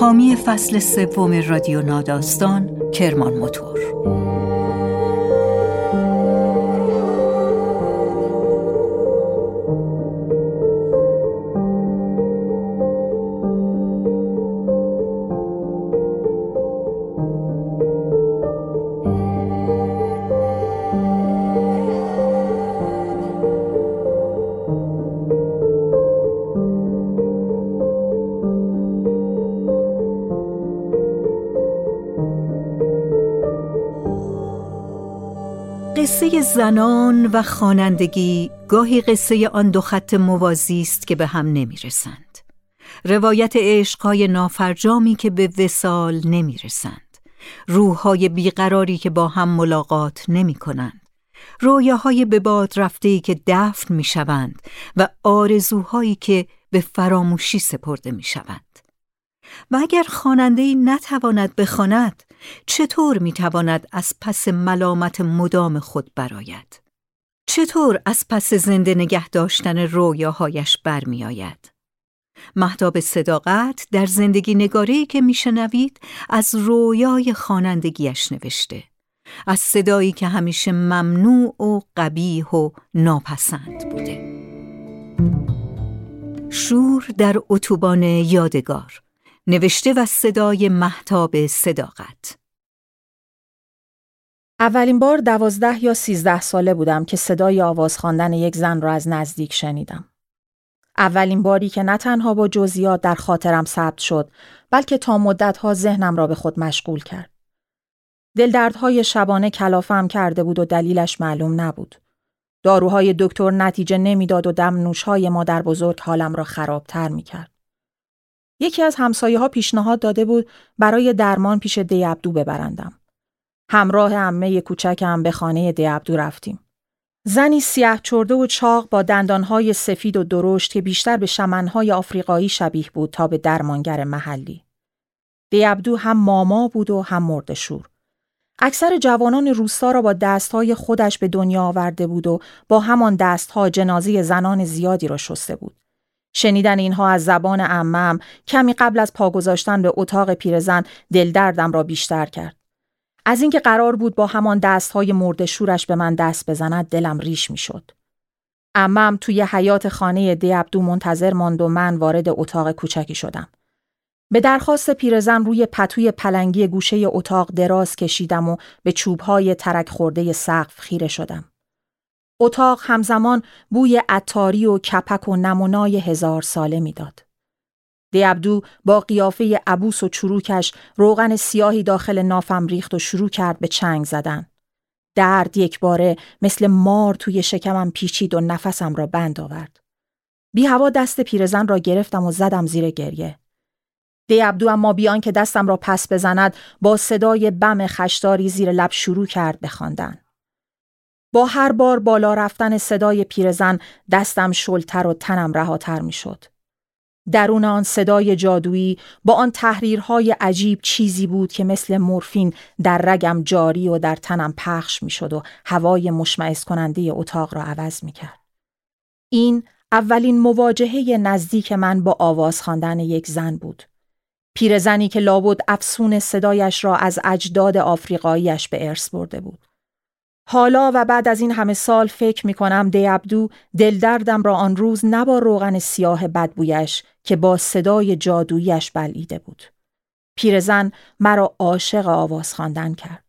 حامی فصل سوم رادیو ناداستان کرمان موتور زنان و خوانندگی گاهی قصه آن دو خط موازی است که به هم نمی‌رسند. روایت عشقهای نافرجامی که به وسال نمی‌رسند. روحهای بیقراری که با هم ملاقات نمی کنند. رویاهای به باد که دفن می شوند و آرزوهایی که به فراموشی سپرده می شوند. و اگر خواننده نتواند بخواند چطور می‌تواند از پس ملامت مدام خود براید چطور از پس زنده نگه داشتن رویاهایش برمیآید؟ محتاب صداقت در زندگی نگاری که میشنوید از رویای خوانندگیش نوشته. از صدایی که همیشه ممنوع و قبیح و ناپسند بوده. شور در اتوبان یادگار. نوشته و صدای محتاب صداقت اولین بار دوازده یا سیزده ساله بودم که صدای آواز خواندن یک زن را از نزدیک شنیدم. اولین باری که نه تنها با جزئیات در خاطرم ثبت شد بلکه تا مدتها ذهنم را به خود مشغول کرد. دلدردهای شبانه کلافم کرده بود و دلیلش معلوم نبود. داروهای دکتر نتیجه نمی‌داد و دم نوشهای مادر بزرگ حالم را خرابتر می کرد. یکی از همسایه ها پیشنهاد داده بود برای درمان پیش دیابدو ببرندم. همراه عمه کوچکم به خانه دیابدو رفتیم. زنی سیاه چرده و چاق با دندانهای سفید و درشت که بیشتر به شمنهای آفریقایی شبیه بود تا به درمانگر محلی. دیابدو هم ماما بود و هم مردشور. اکثر جوانان روستا را با دستهای خودش به دنیا آورده بود و با همان دستها جنازه زنان زیادی را شسته بود. شنیدن اینها از زبان عمم کمی قبل از پا گذاشتن به اتاق پیرزن دلدردم را بیشتر کرد. از اینکه قرار بود با همان دستهای مرد شورش به من دست بزند دلم ریش می‌شد. عمم توی حیات خانه دیابدو منتظر ماند و من وارد اتاق کوچکی شدم. به درخواست پیرزن روی پتوی پلنگی گوشه اتاق دراز کشیدم و به چوبهای ترک خورده سقف خیره شدم. اتاق همزمان بوی عطاری و کپک و نمونای هزار ساله می‌داد. دیابدو با قیافه عبوس و چروکش روغن سیاهی داخل نافم ریخت و شروع کرد به چنگ زدن. درد یک باره مثل مار توی شکمم پیچید و نفسم را بند آورد. بی هوا دست پیرزن را گرفتم و زدم زیر گریه. دیابدو اما بیان که دستم را پس بزند با صدای بم خشداری زیر لب شروع کرد بخواندن. با هر بار بالا رفتن صدای پیرزن دستم شلتر و تنم رهاتر می شد. درون آن صدای جادویی با آن تحریرهای عجیب چیزی بود که مثل مورفین در رگم جاری و در تنم پخش می شد و هوای مشمعز کننده اتاق را عوض می کرد. این اولین مواجهه نزدیک من با آواز خواندن یک زن بود. پیرزنی که لابد افسون صدایش را از اجداد آفریقاییش به ارث برده بود. حالا و بعد از این همه سال فکر می کنم دیابدو دلدردم را آن روز نه روغن سیاه بدبویش که با صدای جادویش بلعیده بود. پیرزن مرا عاشق آواز خواندن کرد.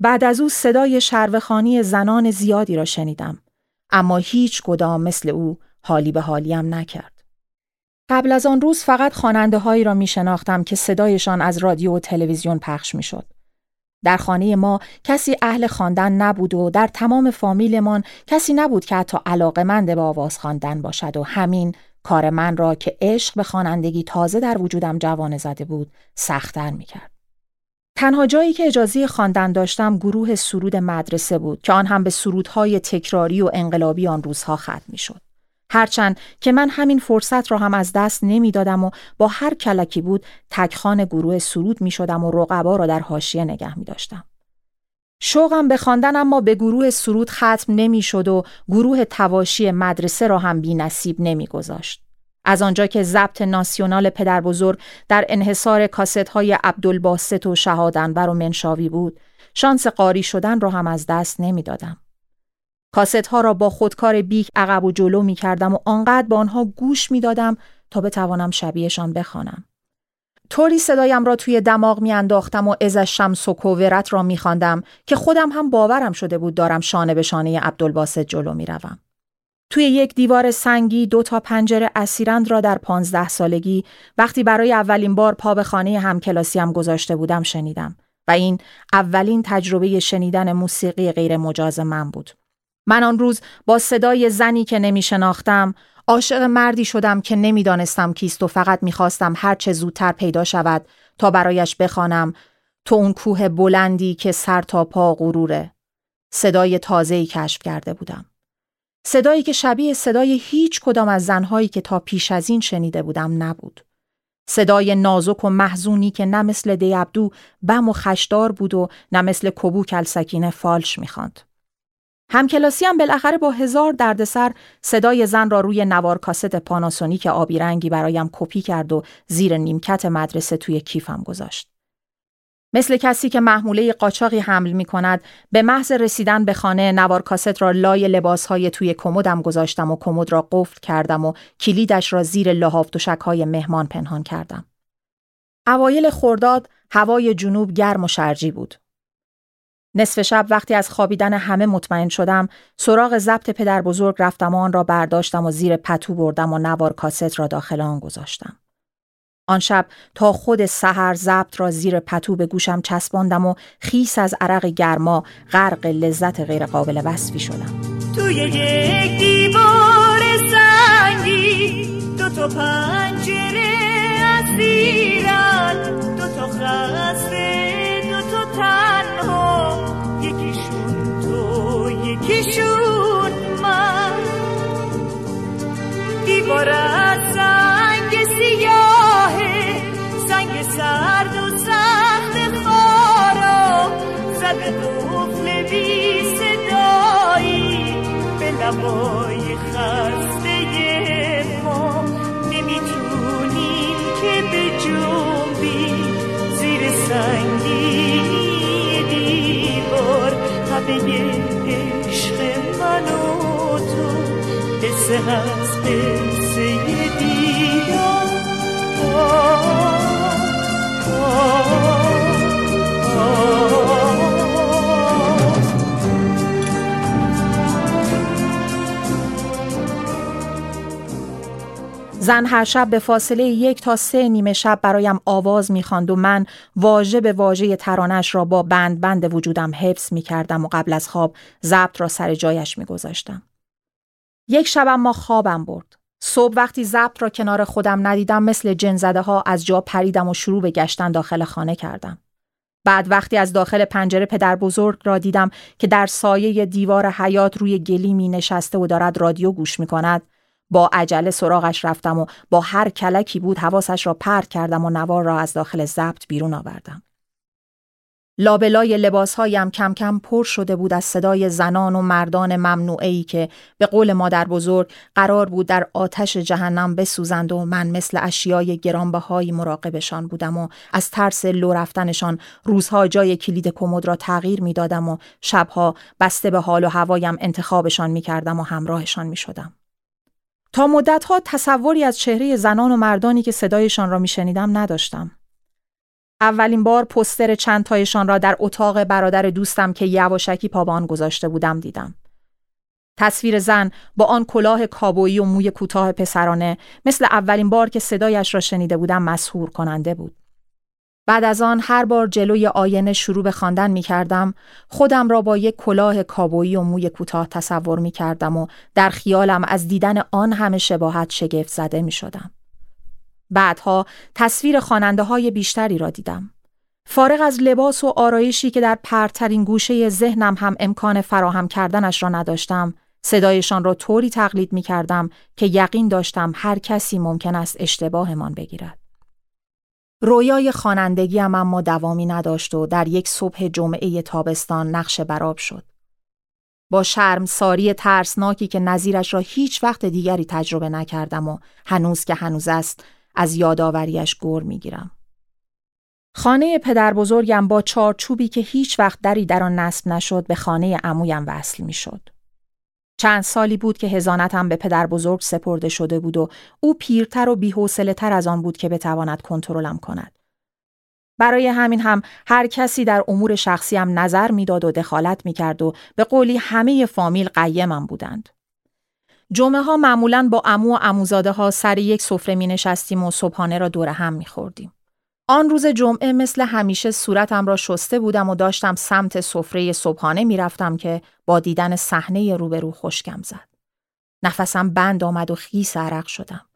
بعد از او صدای شروخانی زنان زیادی را شنیدم اما هیچ کدام مثل او حالی به حالیم نکرد. قبل از آن روز فقط خواننده هایی را می شناختم که صدایشان از رادیو و تلویزیون پخش می شد. در خانه ما کسی اهل خواندن نبود و در تمام فامیلمان کسی نبود که حتی علاقمند به آواز خواندن باشد و همین کار من را که عشق به خوانندگی تازه در وجودم جوانه زده بود سختتر می‌کرد. تنها جایی که اجازه خواندن داشتم گروه سرود مدرسه بود که آن هم به سرودهای تکراری و انقلابی آن روزها ختم می‌شد. هرچند که من همین فرصت را هم از دست نمی‌دادم و با هر کلکی بود تکخان گروه سرود می شدم و رقبا را در حاشیه نگه می داشتم. شوقم به خواندن اما به گروه سرود ختم نمی‌شد و گروه تواشی مدرسه را هم بی نصیب نمی گذاشت. از آنجا که ضبط ناسیونال پدر بزرگ در انحصار کاست های عبدالباسط و شهادنبر و منشاوی بود، شانس قاری شدن را هم از دست نمی‌دادم. کاست ها را با خودکار بیک عقب و جلو می کردم و آنقدر به آنها گوش می دادم تا بتوانم شبیهشان بخوانم. طوری صدایم را توی دماغ می انداختم و از شمس و کوورت را می خواندم که خودم هم باورم شده بود دارم شانه به شانه عبدالباسط جلو می روم. توی یک دیوار سنگی دو تا پنجره اسیرند را در پانزده سالگی وقتی برای اولین بار پا به خانه همکلاسیم گذاشته بودم شنیدم و این اولین تجربه شنیدن موسیقی غیر مجاز من بود. من آن روز با صدای زنی که نمی شناختم عاشق مردی شدم که نمی‌دانستم کیست و فقط می‌خواستم هر چه زودتر پیدا شود تا برایش بخوانم. تو اون کوه بلندی که سر تا پا غروره. صدای تازه‌ای کشف کرده بودم. صدایی که شبیه صدای هیچ کدام از زنهایی که تا پیش از این شنیده بودم نبود. صدای نازک و محزونی که نه مثل دیابدو بم و خشدار بود و نه مثل کبوک السکینه فالش می‌خواند. همکلاسی هم بالاخره با هزار دردسر صدای زن را روی نوار کاست پاناسونیک آبی رنگی برایم کپی کرد و زیر نیمکت مدرسه توی کیفم گذاشت. مثل کسی که محموله قاچاقی حمل می کند به محض رسیدن به خانه نوار کاست را لای لباسهای توی کمدم گذاشتم و کمد را قفل کردم و کلیدش را زیر لحاف های مهمان پنهان کردم. اوایل خورداد هوای جنوب گرم و شرجی بود. نصف شب وقتی از خوابیدن همه مطمئن شدم سراغ ضبط پدر بزرگ رفتم و آن را برداشتم و زیر پتو بردم و نوار کاست را داخل آن گذاشتم. آن شب تا خود سحر ضبط را زیر پتو به گوشم چسباندم و خیس از عرق گرما غرق لذت غیرقابل وصفی شدم. توی یک دیوار سنگی دو تا پنجره دو تا خسته دو تا تنها تو یکیشون من. دیوار سنگ سیاه سنگ سرد و سخت خارا. زده دفل بی صدایی به لبای خسته ما. نمی‌تونیم که به جنبی زیر سنگی دیوار زن هر شب به فاصله یک تا سه نیمه شب برایم آواز می‌خواند و من واژه به واژه ترانش را با بند بند وجودم حفظ می‌کردم و قبل از خواب ضبط را سر جایش میگذاشتم. یک شب اما خوابم برد. صبح وقتی ضبط را کنار خودم ندیدم مثل جنزده ها از جا پریدم و شروع به گشتن داخل خانه کردم. بعد وقتی از داخل پنجره پدر بزرگ را دیدم که در سایه دیوار حیات روی گلی می نشسته و دارد رادیو گوش می کند با عجله سراغش رفتم و با هر کلکی بود حواسش را پرت کردم و نوار را از داخل ضبط بیرون آوردم. لابلای لباسهایم کم کم پر شده بود از صدای زنان و مردان ممنوعی که به قول مادر بزرگ قرار بود در آتش جهنم بسوزند و من مثل اشیای گرانبهایی مراقبشان بودم و از ترس لو رفتنشان روزها جای کلید کمد را تغییر می دادم و شبها بسته به حال و هوایم انتخابشان می کردم و همراهشان می شدم. تا مدتها تصوری از چهره زنان و مردانی که صدایشان را میشنیدم نداشتم. اولین بار پستر چند تایشان را در اتاق برادر دوستم که یواشکی پابان گذاشته بودم دیدم. تصویر زن با آن کلاه کابویی و موی کوتاه پسرانه مثل اولین بار که صدایش را شنیده بودم مسهور کننده بود. بعد از آن هر بار جلوی آینه شروع به خواندن می کردم خودم را با یک کلاه کابویی و موی کوتاه تصور می کردم و در خیالم از دیدن آن همه شباهت شگفت زده می شدم. بعدها تصویر خواننده های بیشتری را دیدم. فارغ از لباس و آرایشی که در پرترین گوشه ذهنم هم امکان فراهم کردنش را نداشتم، صدایشان را طوری تقلید می کردم که یقین داشتم هر کسی ممکن است اشتباهمان بگیرد. رویای خانندگیم اما دوامی نداشت و در یک صبح جمعه تابستان نقش براب شد. با شرم ساری ترسناکی که نظیرش را هیچ وقت دیگری تجربه نکردم و هنوز که هنوز است از یادآوریش گور می‌گیرم. خانه پدر بزرگم با چارچوبی که هیچ وقت دری در آن نصب نشد به خانه عمویم وصل می‌شد. چند سالی بود که هزانتم به پدر بزرگ سپرده شده بود و او پیرتر و بیحوصله تر از آن بود که بتواند کنترلم کند. برای همین هم هر کسی در امور شخصیم نظر می‌داد و دخالت می‌کرد و به قولی همه فامیل قیمم بودند. جمعه ها معمولا با امو و اموزاده ها سر یک سفره می نشستیم و صبحانه را دور هم می خوردیم. آن روز جمعه مثل همیشه صورتم را شسته بودم و داشتم سمت سفره صبحانه می‌رفتم که با دیدن صحنه روبرو خشکم زد. نفسم بند آمد و خیس عرق شدم.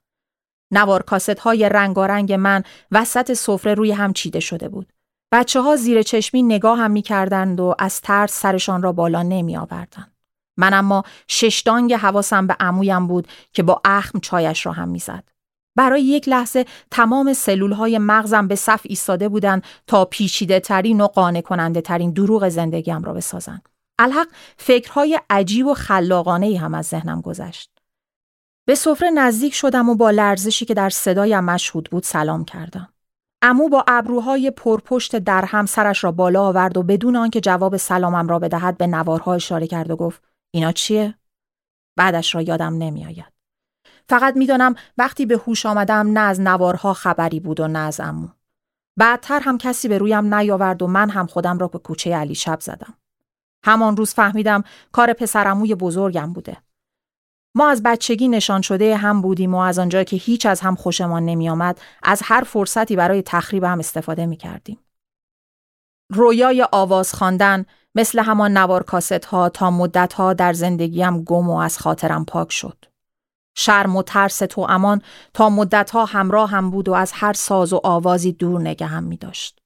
نوار کاست های رنگارنگ من وسط سفره روی هم چیده شده بود. بچه ها زیر چشمی نگاه هم می کردند و از ترس سرشان را بالا نمی آوردن. من اما ششدانگ حواسم به عمویم بود که با اخم چایش را هم می‌زد. برای یک لحظه تمام سلول های مغزم به صف ایستاده بودند تا پیچیده ترین و قانع کننده ترین دروغ زندگیم را بسازند. الحق فکرهای عجیب و خلاقانه هم از ذهنم گذشت. به سفره نزدیک شدم و با لرزشی که در صدایم مشهود بود سلام کردم. امو با ابروهای پرپشت در هم سرش را بالا آورد و بدون آنکه جواب سلامم را بدهد به نوارها اشاره کرد و گفت اینا چیه؟ بعدش را یادم نمیآید. فقط می‌دانم وقتی به هوش آمدم نه از نوارها خبری بود و نه از امو. بعدتر هم کسی به رویم نیاورد و من هم خودم را به کوچه علی شب زدم. همان روز فهمیدم کار پسرموی بزرگم بوده. ما از بچگی نشان شده هم بودیم و از آنجا که هیچ از هم خوشمان نمی آمد از هر فرصتی برای تخریب هم استفاده می کردیم. رویای آواز خواندن مثل همان نوار کاست ها تا مدت ها در زندگیم گم و از خاطرم پاک شد. شرم و ترس تو امان تا مدت ها همراه هم بود و از هر ساز و آوازی دور نگه هم می داشت.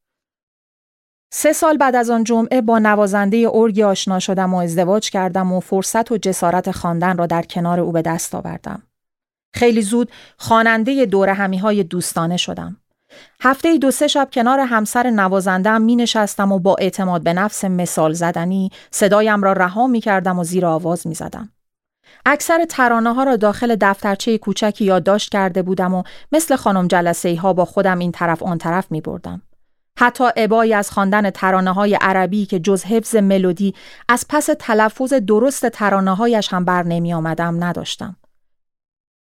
سه سال بعد از آن جمعه با نوازنده ارگی آشنا شدم و ازدواج کردم و فرصت و جسارت خواندن را در کنار او به دست آوردم. خیلی زود خواننده دور همی های دوستانه شدم. هفته دو سه شب کنار همسر نوازندم می نشستم و با اعتماد به نفس مثال زدنی صدایم را رها می کردم و زیر آواز می زدم. اکثر ترانه ها را داخل دفترچه کوچکی یادداشت کرده بودم و مثل خانم جلسه ها با خودم این طرف آن طرف می بردم. حتی عبایی از خواندن ترانه های عربی که جز حفظ ملودی از پس تلفظ درست ترانه هایش هم بر نمی آمدم نداشتم.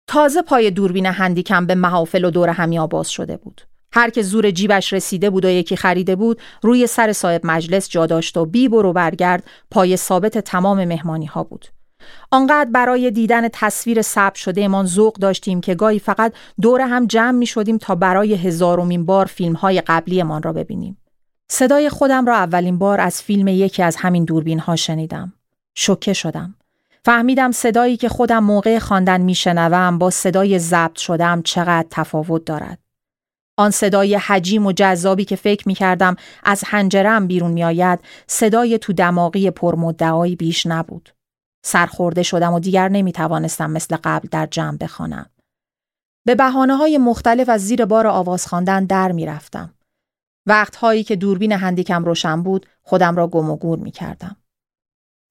تازه پای دوربین هندیکم به محافل و دور همی آباز شده بود. هر که زور جیبش رسیده بود و یکی خریده بود روی سر صاحب مجلس جا داشت و بی برو برگرد پای ثابت تمام مهمانی ها بود. آنقدر برای دیدن تصویر ثبت شده امان ذوق داشتیم که گاهی فقط دور هم جمع می شدیم تا برای هزارمین بار فیلم های قبلیمان را ببینیم. صدای خودم را اولین بار از فیلم یکی از همین دوربین ها شنیدم. شوکه شدم. فهمیدم صدایی که خودم موقع خواندن میشنوم با صدای ضبط شدم چقدر تفاوت دارد. آن صدای حجیم و جذابی که فکر می کردم از حنجرم بیرون می آید صدای تو دماغی پرمدعایی بیش نبود. سرخورده شدم و دیگر نمی توانستم مثل قبل در جمع بخوانم. به بحانه های مختلف از زیر بار آواز خواندن در می رفتم. وقتهایی که دوربین هندیکم روشن بود خودم را گم و گور می کردم.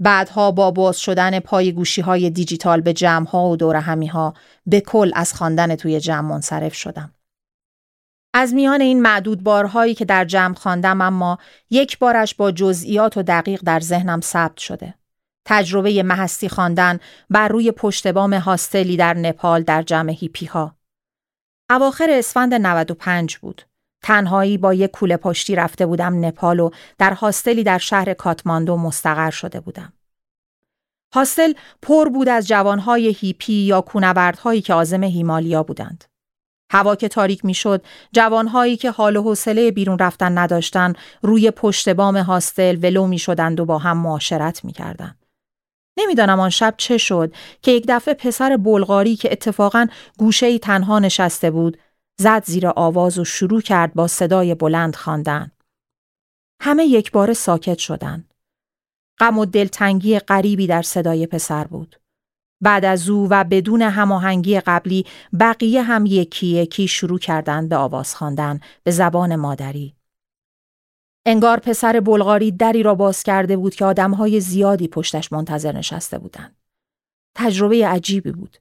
بعدها با باز شدن پای گوشی های دیجیتال به جمع ها و دور همی ها به کل از خواندن توی جمع منصرف شدم. از میان این معدود بارهایی که در جمع خواندم اما یک بارش با جزئیات و دقیق در ذهنم ثبت شده. تجربه محستی خواندن بر روی پشت بام هاستلی در نپال در جمع هیپی ها. اواخر اسفند 95 بود. تنهایی با یک کوله پشتی رفته بودم نپال و در هاستلی در شهر کاتماندو مستقر شده بودم. هاستل پر بود از جوانهای هیپی یا کونوردهایی که آزم هیمالیا بودند. هوا که تاریک می‌شد، جوانهایی که حال و حوصله بیرون رفتن نداشتن روی پشت بام هاستل ولو می شدند و با هم معاشرت می کردن. نمی‌دانم آن شب چه شد که یک دفعه پسر بلغاری که اتفاقا گوشه تنها نشسته بود زد زیر آواز و شروع کرد با صدای بلند خواندن. همه یک بار ساکت شدند. غم و دلتنگی غریبی در صدای پسر بود. بعد از او و بدون هماهنگی قبلی بقیه هم یکی یکی شروع کردند به آواز خواندن به زبان مادری. انگار پسر بلغاری دری را باز کرده بود که آدمهای زیادی پشتش منتظر نشسته بودند. تجربه عجیبی بود.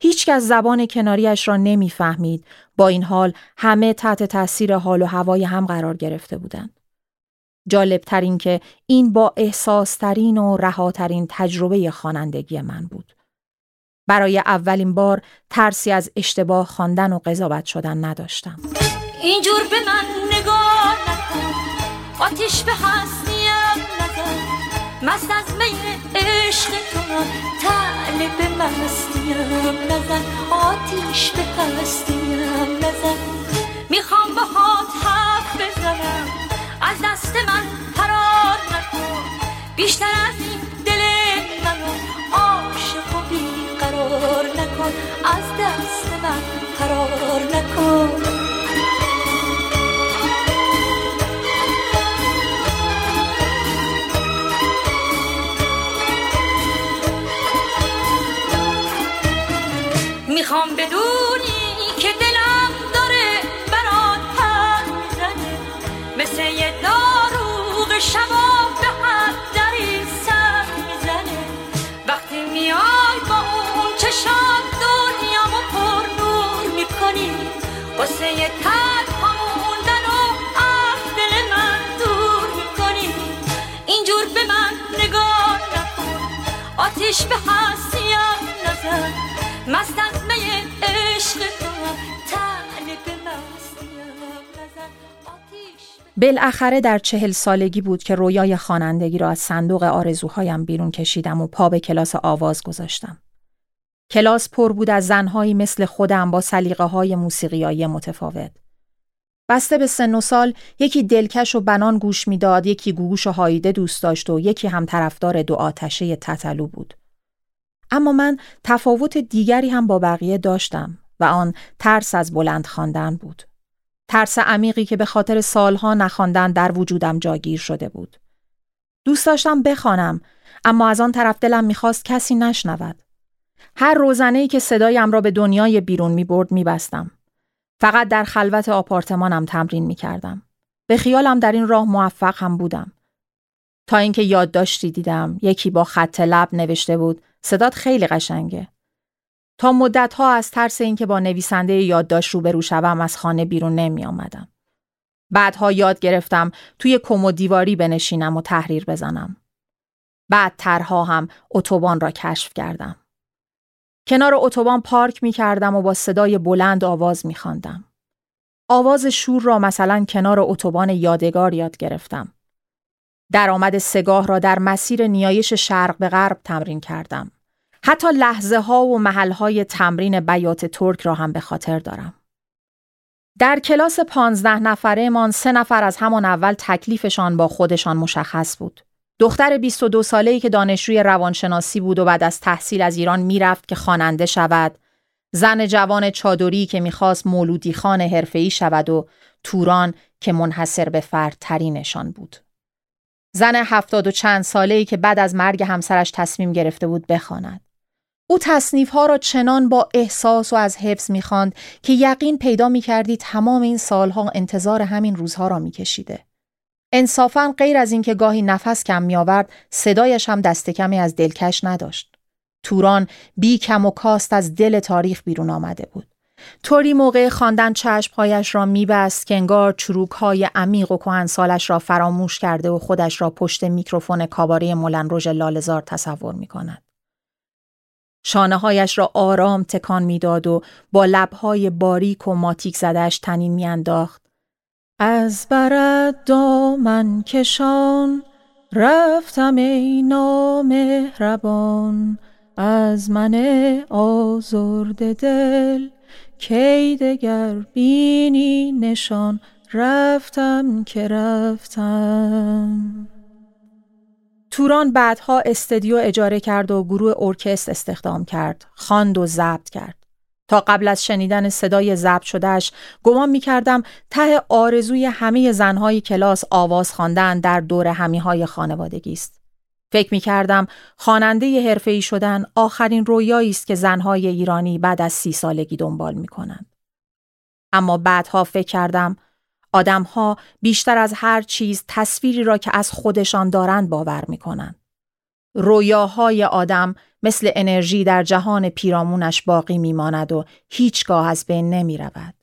هیچ از زبان کناریش را نمی‌فهمید. با این حال همه تحت تاثیر حال و هوای هم قرار گرفته بودند. جالب ترین که این با احساس ترین و رهاترین تجربه خوانندگی من بود. برای اولین بار ترسی از اشتباه خواندن و قضاوت شدن نداشتم. اینجور به من نگاه نکن آتیش به هستیم نزن مست از می عشق تو تعله به مستیم نزن آتیش به هستیم نزن می‌خوام با بدونی که دلم داره برات پر می‌زنه. مثل یه داروغ شبا به هر دری سر می‌زنه. وقتی میای با اون چشات دنیامو پر نور می‌کنی. واسه یه تنها موندن و از دل من دور می‌کنی. اینجور به من نگاه نکن. آتیش به هستیم نزن. مست بالاخره در چهل سالگی بود که رویای خوانندگی را از صندوق آرزوهایم بیرون کشیدم و پا به کلاس آواز گذاشتم. کلاس پر بود از زنهایی مثل خودم با سلیقه های موسیقیایی متفاوت. بسته به سن و سال یکی دلکش و بنان گوش می‌داد، یکی گوش و هایده دوست داشت و یکی هم طرفدار دو آتشه تتلو بود. اما من تفاوت دیگری هم با بقیه داشتم و آن ترس از بلند خواندن بود. ترس عمیقی که به خاطر سالها نخواندن در وجودم جاگیر شده بود. دوست داشتم بخوانم اما از آن طرف دلم می‌خواست کسی نشنود. هر روزنه که صدایم را به دنیای بیرون می‌برد میبستم. فقط در خلوت آپارتمانم تمرین می‌کردم. به خیالم در این راه موفق هم بودم. تا اینکه یادداشتی دیدم یکی با خط لب نوشته بود صدات خیلی قشنگه. تا مدت ها از ترس اینکه با نویسنده یادداشت روبرو شوم از خانه بیرون نمی آمدم. بعدها یاد گرفتم توی کم و دیواری بنشینم و تحریر بزنم. بعد ترها هم اتوبان را کشف کردم. کنار اتوبان پارک می کردم و با صدای بلند آواز می خواندم. آواز شور را مثلا کنار اتوبان یادگار یاد گرفتم. درآمد سگاه را در مسیر نیایش شرق به غرب تمرین کردم. حتی لحظه ها و محل های تمرین بیات ترک را هم به خاطر دارم. در کلاس پانزده نفره من سه نفر از همان اول تکلیفشان با خودشان مشخص بود. دختر 22 ساله‌ای که دانشجوی روانشناسی بود و بعد از تحصیل از ایران می‌رفت که خواننده شود، زن جوان چادری که می‌خواست مولودی خان حرفه‌ای شود و توران که منحصر به فرد ترینشان بود. زن هفتاد و چند ساله‌ای که بعد از مرگ همسرش تصمیم گرفته بود بخواند. او تصنیف ها را چنان با احساس و از حفظ می‌خواند که یقین پیدا می‌کردی تمام این سالها انتظار همین روزها را میکشیده. انصافا غیر از اینکه گاهی نفس کم میآورد صدایش هم دست کمی از دلکش نداشت. توران بی کم و کاست از دل تاریخ بیرون آمده بود. طوری موقع خواندن چشمهایش را میبست که انگار چروک های عمیق و کهنسالش را فراموش کرده و خودش را پشت میکروفون کاباره مولن روژ لالزار تصور می کند. شانه هایش را آرام تکان می‌داد و با لبهای باریک و ماتیک زدش تنین میانداخت. از برد دامن کشان رفتم ای نامهربان. از من آزرد دل کی دگر بینی نشان. رفتم که رفتم. توران بعدها استدیو اجاره کرد و گروه ارکست استخدام کرد خواند و ضبط کرد تا قبل از شنیدن صدای ضبط شدهش گمان می کردم ته آرزوی همه زنهای کلاس آواز خواندن در دور همیهای خانوادگی است. فکر می کردم خواننده حرفه‌ای شدن آخرین رویایی است که زنهای ایرانی بعد از سی سالگی دنبال می کنند. اما بعدها فکر کردم آدمها بیشتر از هر چیز تصویری را که از خودشان دارند باور می کنند. رویاهای آدم مثل انرژی در جهان پیرامونش باقی میماند و هیچگاه از بین نمی رود.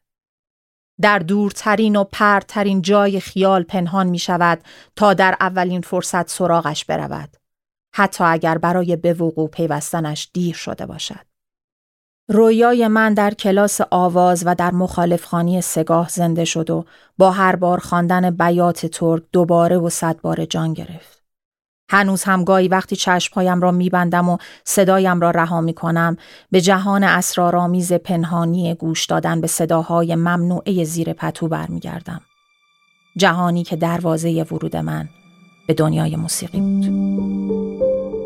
در دورترین و پرترین جای خیال پنهان می شود تا در اولین فرصت سراغش برود. حتی اگر برای به وقوع پیوستنش دیر شده باشد. رویای من در کلاس آواز و در مخالفخانی سگاه زنده شد و با هر بار خواندن بیات ترک دوباره و صد بار جان گرفت. هنوز هم گاهی وقتی چشمهایم را میبندم و صدایم را رها می کنم به جهان اسرارآمیز پنهانی گوش دادن به صداهای ممنوعه زیر پتو برمیگردم. جهانی که دروازه ورود من به دنیای موسیقی بود.